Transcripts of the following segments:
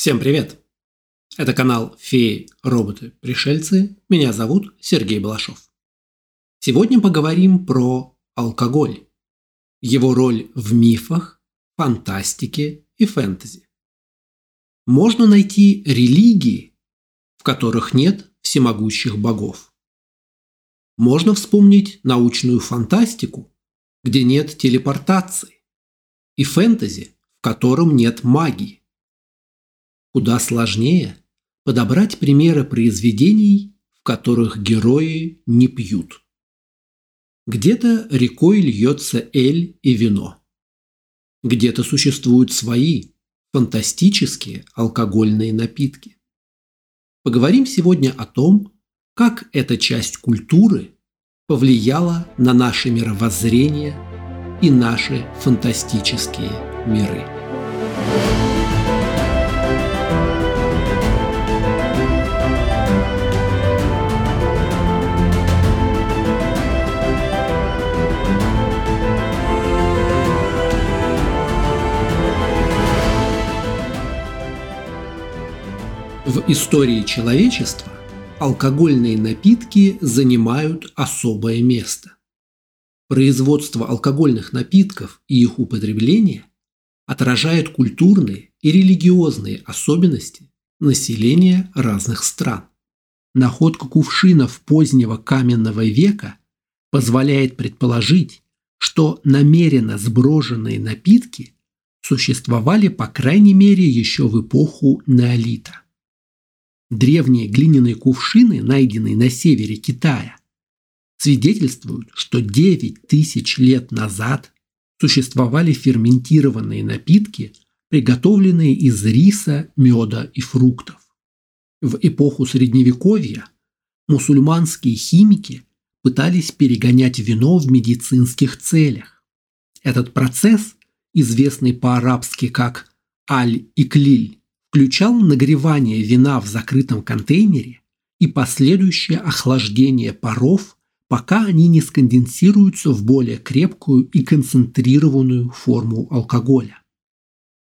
Всем привет! Это канал «Феи, роботы, пришельцы». Меня зовут Сергей Балашов. Сегодня поговорим про алкоголь, его роль в мифах, фантастике и фэнтези. Можно найти религии, в которых нет всемогущих богов. Можно вспомнить научную фантастику, где нет телепортации, и фэнтези, в котором нет магии. Куда сложнее подобрать примеры произведений, в которых герои не пьют. Где-то рекой льется эль и вино. Где-то существуют свои, фантастические алкогольные напитки. Поговорим сегодня о том, как эта часть культуры повлияла на наше мировоззрение и наши фантастические миры. В истории человечества алкогольные напитки занимают особое место. Производство алкогольных напитков и их употребление отражает культурные и религиозные особенности населения разных стран. Находка кувшинов позднего каменного века позволяет предположить, что намеренно сброженные напитки существовали по крайней мере еще в эпоху неолита. Древние глиняные кувшины, найденные на севере Китая, свидетельствуют, что 9 тысяч лет назад существовали ферментированные напитки, приготовленные из риса, меда и фруктов. В эпоху Средневековья мусульманские химики пытались перегонять вино в медицинских целях. Этот процесс, известный по-арабски как аль-иклиль, включал нагревание вина в закрытом контейнере и последующее охлаждение паров, пока они не сконденсируются в более крепкую и концентрированную форму алкоголя.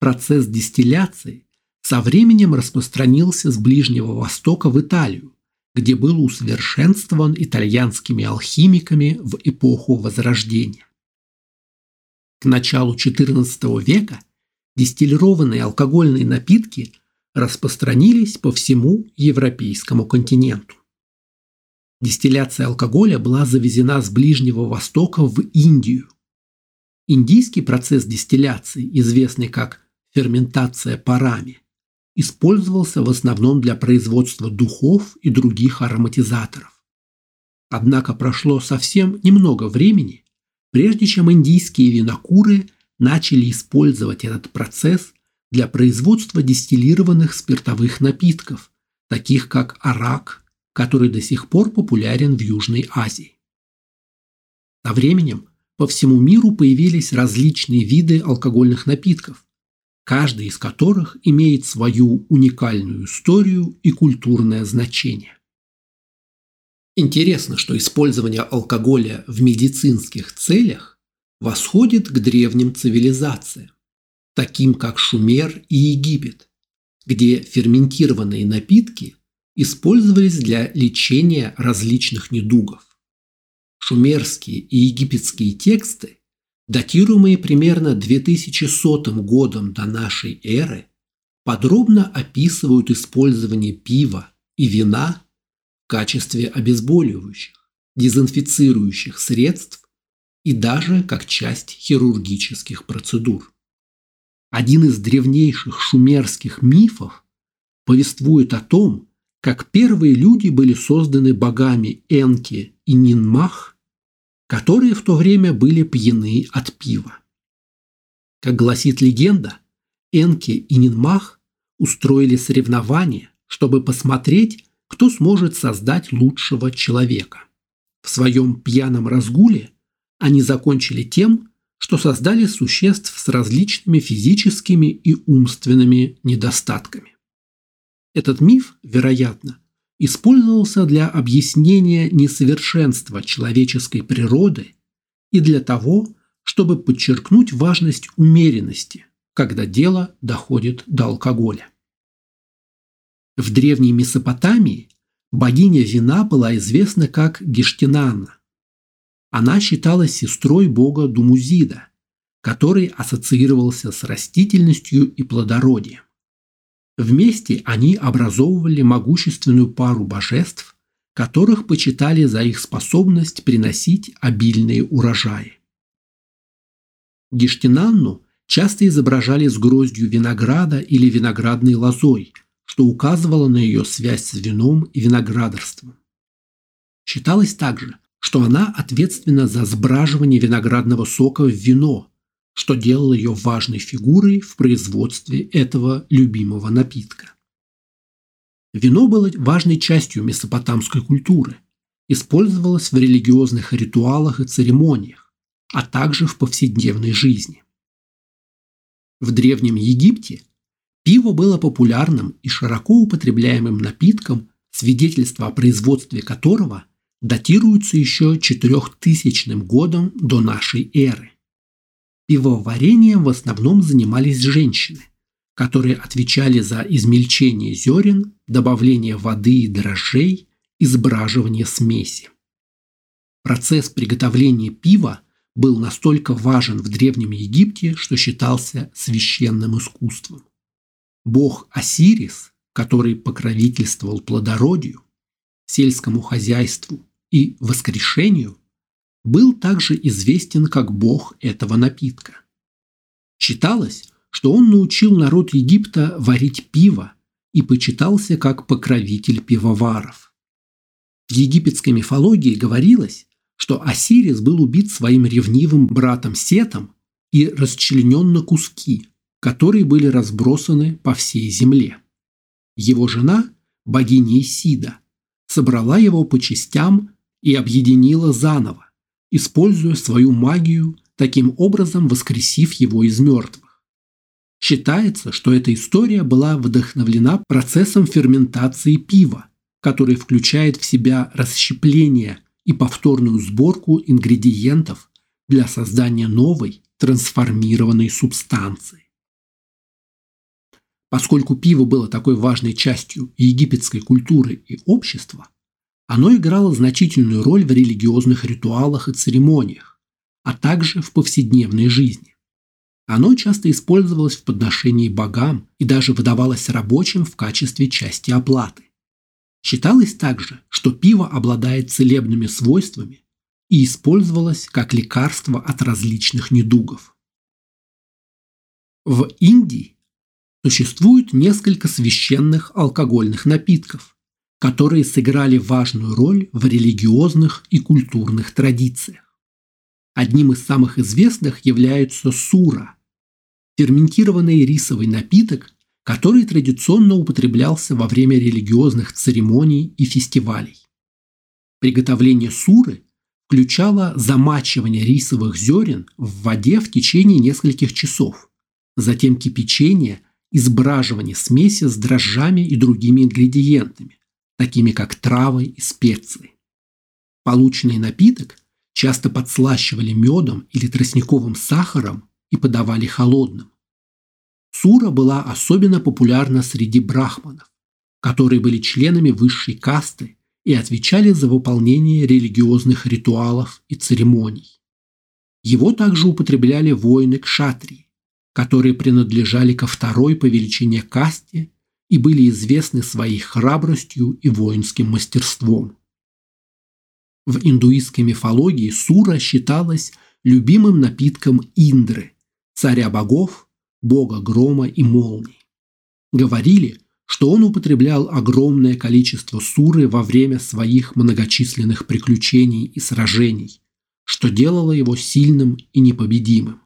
Процесс дистилляции со временем распространился с Ближнего Востока в Италию, где был усовершенствован итальянскими алхимиками в эпоху Возрождения. К началу XIV века дистиллированные алкогольные напитки распространились по всему европейскому континенту. Дистилляция алкоголя была завезена с Ближнего Востока в Индию. Индийский процесс дистилляции, известный как ферментация парами, использовался в основном для производства духов и других ароматизаторов. Однако прошло совсем немного времени, прежде чем индийские винокуры – начали использовать этот процесс для производства дистиллированных спиртовых напитков, таких как арак, который до сих пор популярен в Южной Азии. Со временем по всему миру появились различные виды алкогольных напитков, каждый из которых имеет свою уникальную историю и культурное значение. Интересно, что использование алкоголя в медицинских целях восходит к древним цивилизациям, таким как Шумер и Египет, где ферментированные напитки использовались для лечения различных недугов. Шумерские и египетские тексты, датируемые примерно 2100 годом до нашей эры, подробно описывают использование пива и вина в качестве обезболивающих, дезинфицирующих средств и даже как часть хирургических процедур. Один из древнейших шумерских мифов повествует о том, как первые люди были созданы богами Энки и Нинмах, которые в то время были пьяны от пива. Как гласит легенда, Энки и Нинмах устроили соревнования, чтобы посмотреть, кто сможет создать лучшего человека. В своем пьяном разгуле они закончили тем, что создали существ с различными физическими и умственными недостатками. Этот миф, вероятно, использовался для объяснения несовершенства человеческой природы и для того, чтобы подчеркнуть важность умеренности, когда дело доходит до алкоголя. В древней Месопотамии богиня вина была известна как Гештинанна. Она считалась сестрой бога Думузида, который ассоциировался с растительностью и плодородием. Вместе они образовывали могущественную пару божеств, которых почитали за их способность приносить обильные урожаи. Гештинанну часто изображали с гроздью винограда или виноградной лозой, что указывало на ее связь с вином и виноградарством. Считалось также, что она ответственна за сбраживание виноградного сока в вино, что делало ее важной фигурой в производстве этого любимого напитка. Вино было важной частью месопотамской культуры, использовалось в религиозных ритуалах и церемониях, а также в повседневной жизни. В Древнем Египте пиво было популярным и широко употребляемым напитком, свидетельство о производстве которого датируется еще 4000 годом до нашей эры. Пивоварением в основном занимались женщины, которые отвечали за измельчение зерен, добавление воды и дрожжей и сбраживание смеси. Процесс приготовления пива был настолько важен в Древнем Египте, что считался священным искусством. Бог Осирис, который покровительствовал плодородию, сельскому хозяйству и воскрешению, был также известен как бог этого напитка. Считалось, что он научил народ Египта варить пиво и почитался как покровитель пивоваров. В египетской мифологии говорилось, что Осирис был убит своим ревнивым братом Сетом и расчленен на куски, которые были разбросаны по всей земле. Его жена, богиня Исида, собрала его по частям и объединила заново, используя свою магию, таким образом воскресив его из мертвых. Считается, что эта история была вдохновлена процессом ферментации пива, который включает в себя расщепление и повторную сборку ингредиентов для создания новой трансформированной субстанции. Поскольку пиво было такой важной частью египетской культуры и общества, оно играло значительную роль в религиозных ритуалах и церемониях, а также в повседневной жизни. Оно часто использовалось в подношении богам и даже выдавалось рабочим в качестве части оплаты. Считалось также, что пиво обладает целебными свойствами и использовалось как лекарство от различных недугов. В Индии существует несколько священных алкогольных напитков, которые сыграли важную роль в религиозных и культурных традициях. Одним из самых известных является сура – ферментированный рисовый напиток, который традиционно употреблялся во время религиозных церемоний и фестивалей. Приготовление суры включало замачивание рисовых зерен в воде в течение нескольких часов, затем кипячение и сбраживание смеси с дрожжами и другими ингредиентами, такими как травы и специи. Полученный напиток часто подслащивали медом или тростниковым сахаром и подавали холодным. Сура была особенно популярна среди брахманов, которые были членами высшей касты и отвечали за выполнение религиозных ритуалов и церемоний. Его также употребляли воины кшатрии, которые принадлежали ко второй по величине касте и были известны своей храбростью и воинским мастерством. В индуистской мифологии сура считалась любимым напитком Индры, царя богов, бога грома и молний. Говорили, что он употреблял огромное количество суры во время своих многочисленных приключений и сражений, что делало его сильным и непобедимым.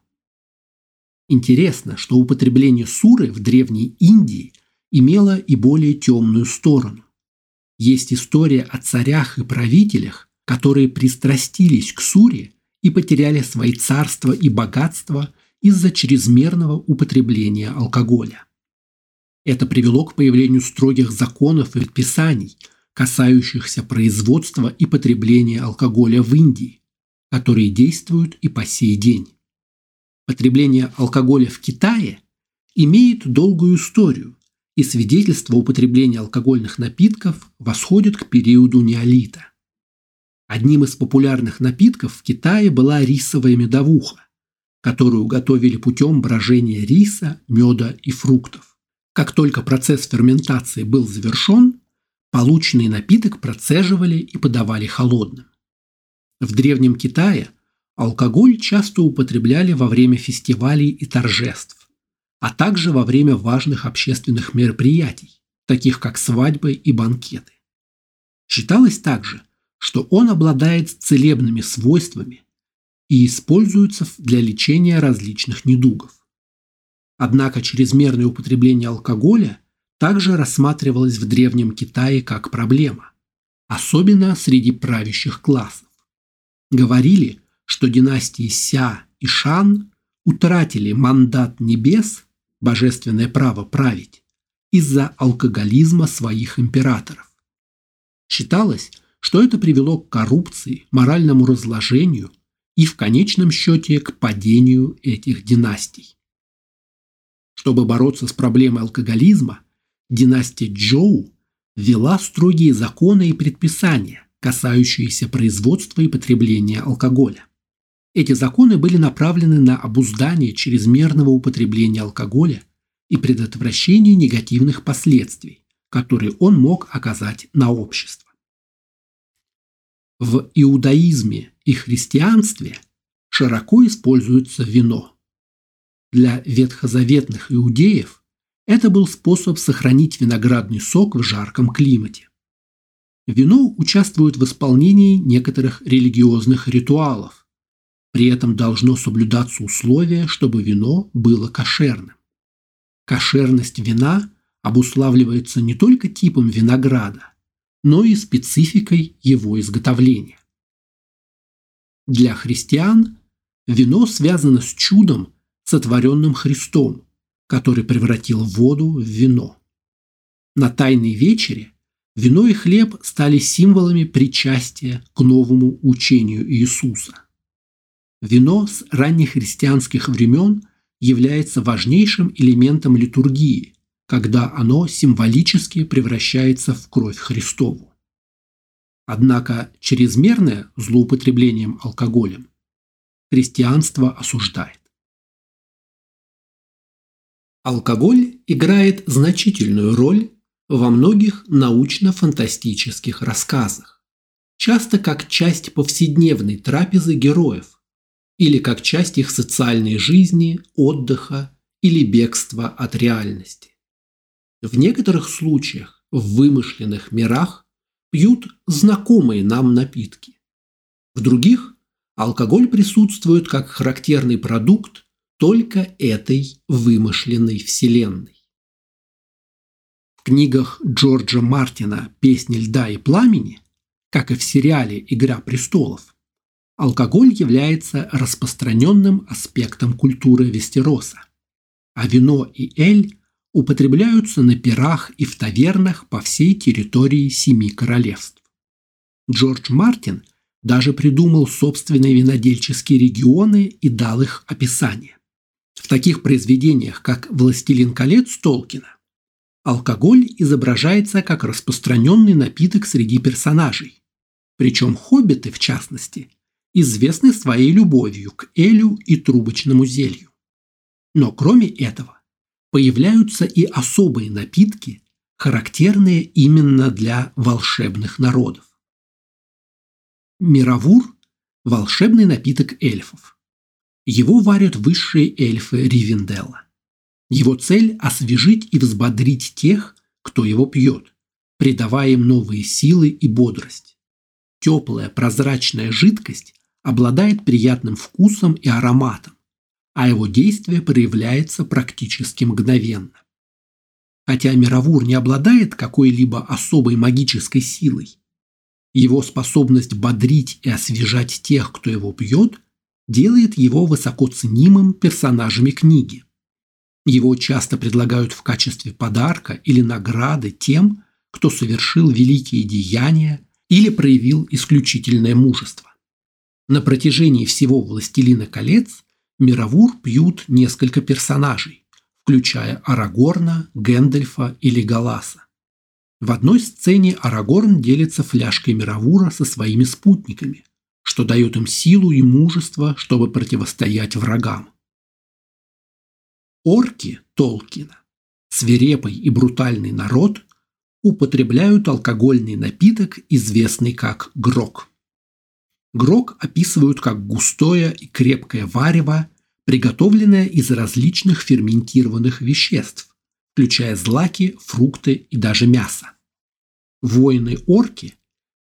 Интересно, что употребление суры в Древней Индии имела и более темную сторону. Есть история о царях и правителях, которые пристрастились к Суре и потеряли свои царства и богатства из-за чрезмерного употребления алкоголя. Это привело к появлению строгих законов и предписаний, касающихся производства и потребления алкоголя в Индии, которые действуют и по сей день. Потребление алкоголя в Китае имеет долгую историю и свидетельства употребления алкогольных напитков восходят к периоду неолита. Одним из популярных напитков в Китае была рисовая медовуха, которую готовили путем брожения риса, меда и фруктов. Как только процесс ферментации был завершен, полученный напиток процеживали и подавали холодным. В Древнем Китае алкоголь часто употребляли во время фестивалей и торжеств, а также во время важных общественных мероприятий, таких как свадьбы и банкеты. Считалось также, что он обладает целебными свойствами и используется для лечения различных недугов. Однако чрезмерное употребление алкоголя также рассматривалось в Древнем Китае как проблема, особенно среди правящих классов. Говорили, что династии Ся и Шан утратили мандат небес, божественное право править, из-за алкоголизма своих императоров. Считалось, что это привело к коррупции, моральному разложению – и в конечном счете к падению этих династий. Чтобы бороться с проблемой алкоголизма, династия Джоу ввела строгие законы и предписания, касающиеся производства и потребления алкоголя. Эти законы были направлены на обуздание чрезмерного употребления алкоголя и предотвращение негативных последствий, которые он мог оказать на общество. В иудаизме и христианстве широко используется вино. Для ветхозаветных иудеев это был способ сохранить виноградный сок в жарком климате. Вино участвует в исполнении некоторых религиозных ритуалов. При этом должно соблюдаться условие, чтобы вино было кошерным. Кошерность вина обуславливается не только типом винограда, но и спецификой его изготовления. Для христиан вино связано с чудом, сотворенным Христом, который превратил воду в вино. На Тайной вечере вино и хлеб стали символами причастия к новому учению Иисуса. Вино с раннехристианских времен является важнейшим элементом литургии, когда оно символически превращается в кровь Христову. Однако чрезмерное злоупотреблением алкоголем христианство осуждает. Алкоголь играет значительную роль во многих научно-фантастических рассказах, часто как часть повседневной трапезы героев или как часть их социальной жизни, отдыха или бегства от реальности. В некоторых случаях в вымышленных мирах пьют знакомые нам напитки. В других алкоголь присутствует как характерный продукт только этой вымышленной вселенной. В книгах Джорджа Мартина «Песни льда и пламени», как и в сериале «Игра престолов», алкоголь является распространенным аспектом культуры Вестероса, а вино и эль употребляются на пирах и в тавернах по всей территории Семи Королевств. Джордж Мартин даже придумал собственные винодельческие регионы и дал их описание. В таких произведениях, как «Властелин колец» Толкина, алкоголь изображается как распространенный напиток среди персонажей. Причем хоббиты, в частности, известны своей любовью к элю и трубочному зелью. Но кроме этого, появляются и особые напитки, характерные именно для волшебных народов. Мировур – волшебный напиток эльфов. Его варят высшие эльфы Ривенделла. Его цель – освежить и взбодрить тех, кто его пьет, придавая им новые силы и бодрость. Теплая прозрачная жидкость обладает приятным вкусом и ароматом, а его действие проявляется практически мгновенно. Хотя Мировур не обладает какой-либо особой магической силой, его способность бодрить и освежать тех, кто его пьет, делает его высоко ценимым персонажами книги. Его часто предлагают в качестве подарка или награды тем, кто совершил великие деяния или проявил исключительное мужество. На протяжении всего «Властелина колец» Мировур пьют несколько персонажей, включая Арагорна, Гэндальфа или Галаса. В одной сцене Арагорн делится фляжкой Мировура со своими спутниками, что дает им силу и мужество, чтобы противостоять врагам. Орки Толкина, свирепый и брутальный народ, употребляют алкогольный напиток, известный как грок. Грок описывают как густое и крепкое варево, приготовленное из различных ферментированных веществ, включая злаки, фрукты и даже мясо. Воины-орки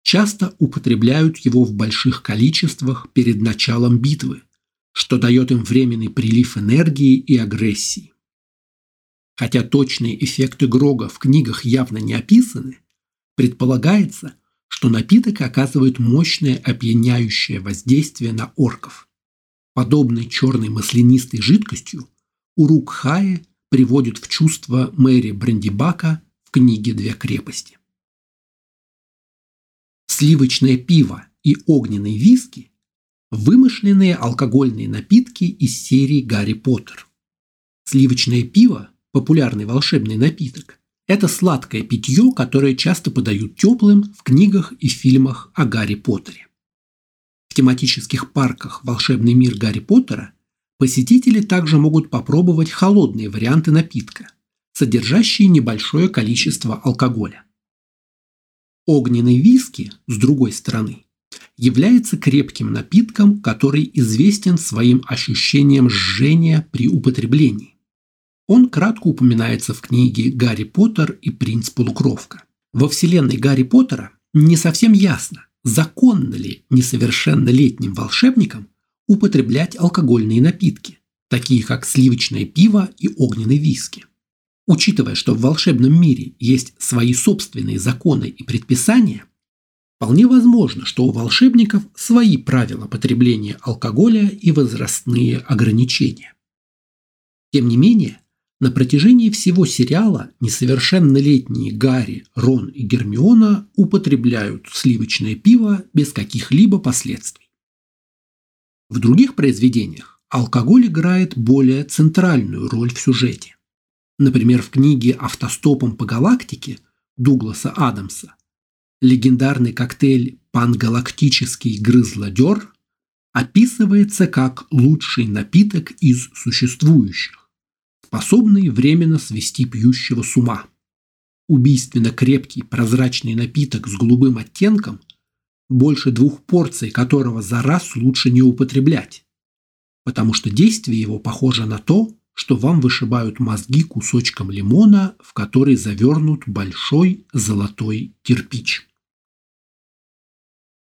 часто употребляют его в больших количествах перед началом битвы, что дает им временный прилив энергии и агрессии. Хотя точные эффекты Грога в книгах явно не описаны, предполагается, что напиток оказывает мощное опьяняющее воздействие на орков. Подобной черной маслянистой жидкостью Урук Хае приводит в чувство Мэри Брандибака в книге «Две крепости». Сливочное пиво и огненный виски – вымышленные алкогольные напитки из серии «Гарри Поттер». Сливочное пиво – популярный волшебный напиток – это сладкое питье, которое часто подают теплым в книгах и фильмах о Гарри Поттере. В тематических парках «Волшебный мир Гарри Поттера» посетители также могут попробовать холодные варианты напитка, содержащие небольшое количество алкоголя. Огненный виски, с другой стороны, является крепким напитком, который известен своим ощущением жжения при употреблении. Он кратко упоминается в книге «Гарри Поттер и принц Полукровка». Во вселенной Гарри Поттера не совсем ясно, законно ли несовершеннолетним волшебникам употреблять алкогольные напитки, такие как сливочное пиво и огненный виски. Учитывая, что в волшебном мире есть свои собственные законы и предписания, вполне возможно, что у волшебников свои правила потребления алкоголя и возрастные ограничения. Тем не менее, на протяжении всего сериала несовершеннолетние Гарри, Рон и Гермиона употребляют сливочное пиво без каких-либо последствий. В других произведениях алкоголь играет более центральную роль в сюжете. Например, в книге «Автостопом по галактике» Дугласа Адамса легендарный коктейль «Пангалактический грызлодер» описывается как лучший напиток из существующих способный временно свести пьющего с ума. Убийственно крепкий прозрачный напиток с голубым оттенком, больше двух порций которого за раз лучше не употреблять, потому что действие его похоже на то, что вам вышибают мозги кусочком лимона, в который завернут большой золотой кирпич.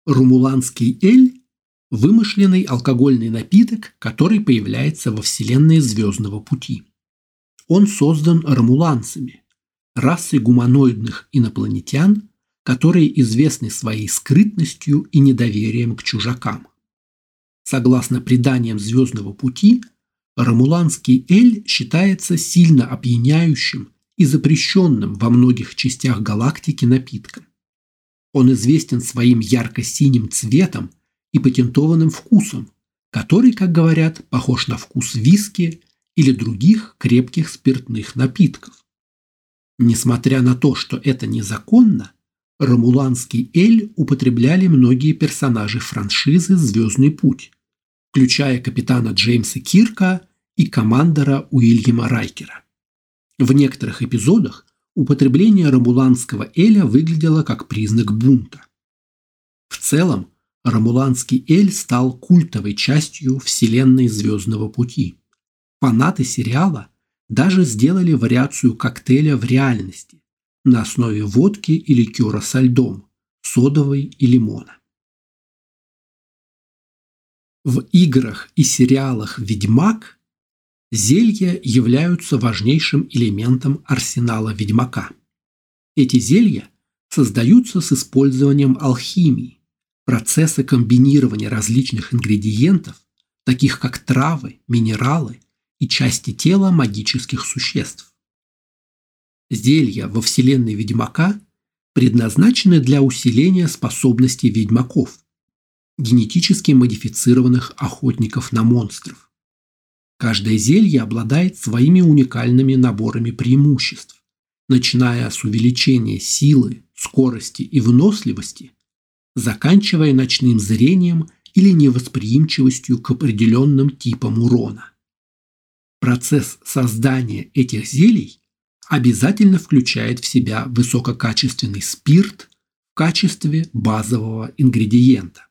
Румуланский эль – вымышленный алкогольный напиток, который появляется во вселенной Звездного пути. Он создан ромуланцами, расой гуманоидных инопланетян, которые известны своей скрытностью и недоверием к чужакам. Согласно преданиям Звездного пути, ромуланский эль считается сильно опьяняющим и запрещенным во многих частях галактики напитком. Он известен своим ярко-синим цветом и патентованным вкусом, который, как говорят, похож на вкус виски или других крепких спиртных напитков. Несмотря на то, что это незаконно, ромуланский эль употребляли многие персонажи франшизы «Звездный путь», включая капитана Джеймса Кирка и командора Уильяма Райкера. В некоторых эпизодах употребление ромуланского эля выглядело как признак бунта. В целом, ромуланский эль стал культовой частью вселенной Звездного пути. Фанаты сериала даже сделали вариацию коктейля в реальности на основе водки и ликера со льдом, содовой и лимона. В играх и сериалах «Ведьмак» зелья являются важнейшим элементом арсенала ведьмака. Эти зелья создаются с использованием алхимии, процесса комбинирования различных ингредиентов, таких как травы, минералы и части тела магических существ. Зелья во вселенной Ведьмака предназначены для усиления способностей ведьмаков, генетически модифицированных охотников на монстров. Каждое зелье обладает своими уникальными наборами преимуществ, начиная с увеличения силы, скорости и выносливости, заканчивая ночным зрением или невосприимчивостью к определенным типам урона. Процесс создания этих зелий обязательно включает в себя высококачественный спирт в качестве базового ингредиента.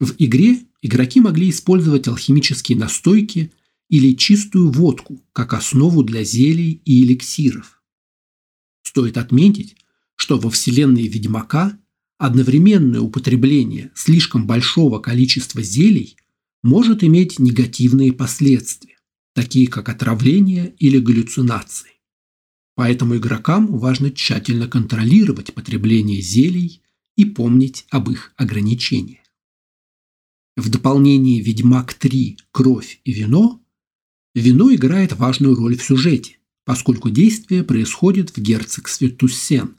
В игре игроки могли использовать алхимические настойки или чистую водку как основу для зелий и эликсиров. Стоит отметить, что во вселенной Ведьмака одновременное употребление слишком большого количества зелий может иметь негативные последствия, такие как отравление или галлюцинации. Поэтому игрокам важно тщательно контролировать потребление зелий и помнить об их ограничениях. В дополнение «Ведьмак 3. Кровь и вино» Вино играет важную роль в сюжете, поскольку действие происходит в герцогстве Туссен,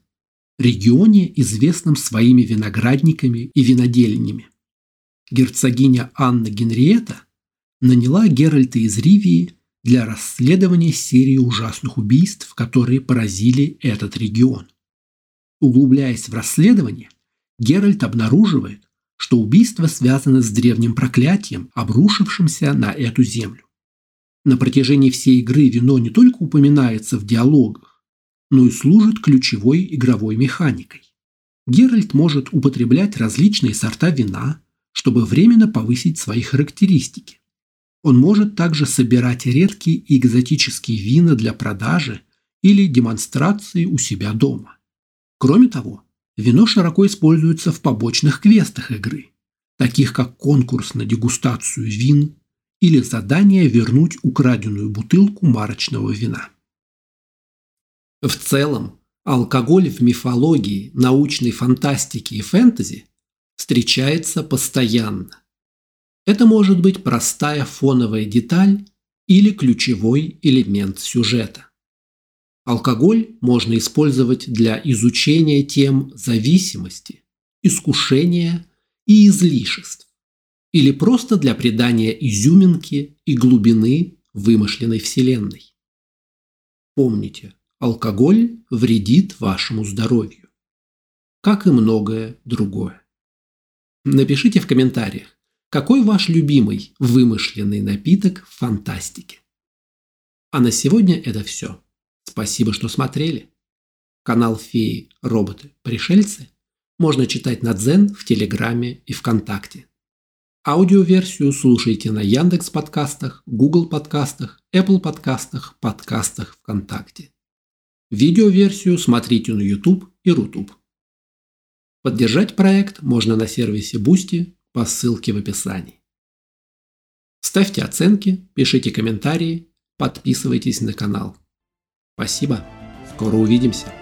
регионе, известном своими виноградниками и винодельнями. Герцогиня Анна Генриетта наняла Геральта из Ривии для расследования серии ужасных убийств, которые поразили этот регион. Углубляясь в расследование, Геральт обнаруживает, что убийство связано с древним проклятием, обрушившимся на эту землю. На протяжении всей игры вино не только упоминается в диалогах, но и служит ключевой игровой механикой. Геральт может употреблять различные сорта вина, чтобы временно повысить свои характеристики. Он может также собирать редкие и экзотические вина для продажи или демонстрации у себя дома. Кроме того, вино широко используется в побочных квестах игры, таких как конкурс на дегустацию вин, или задание вернуть украденную бутылку марочного вина. В целом, алкоголь в мифологии, научной фантастике и фэнтези встречается постоянно. Это может быть простая фоновая деталь или ключевой элемент сюжета. Алкоголь можно использовать для изучения тем зависимости, искушения и излишеств или просто для придания изюминки и глубины вымышленной вселенной. Помните, алкоголь вредит вашему здоровью, как и многое другое. Напишите в комментариях, какой ваш любимый вымышленный напиток в фантастике. А на сегодня это все. Спасибо, что смотрели. Канал Феи, Роботы, Пришельцы можно читать на Дзен в Телеграме и ВКонтакте. Аудиоверсию слушайте на Яндекс подкастах, Google подкастах, Apple подкастах, подкастах ВКонтакте. Видеоверсию смотрите на YouTube и Рутуб. Поддержать проект можно на сервисе Boosty по ссылке в описании. Ставьте оценки, пишите комментарии, подписывайтесь на канал. Спасибо. Скоро увидимся.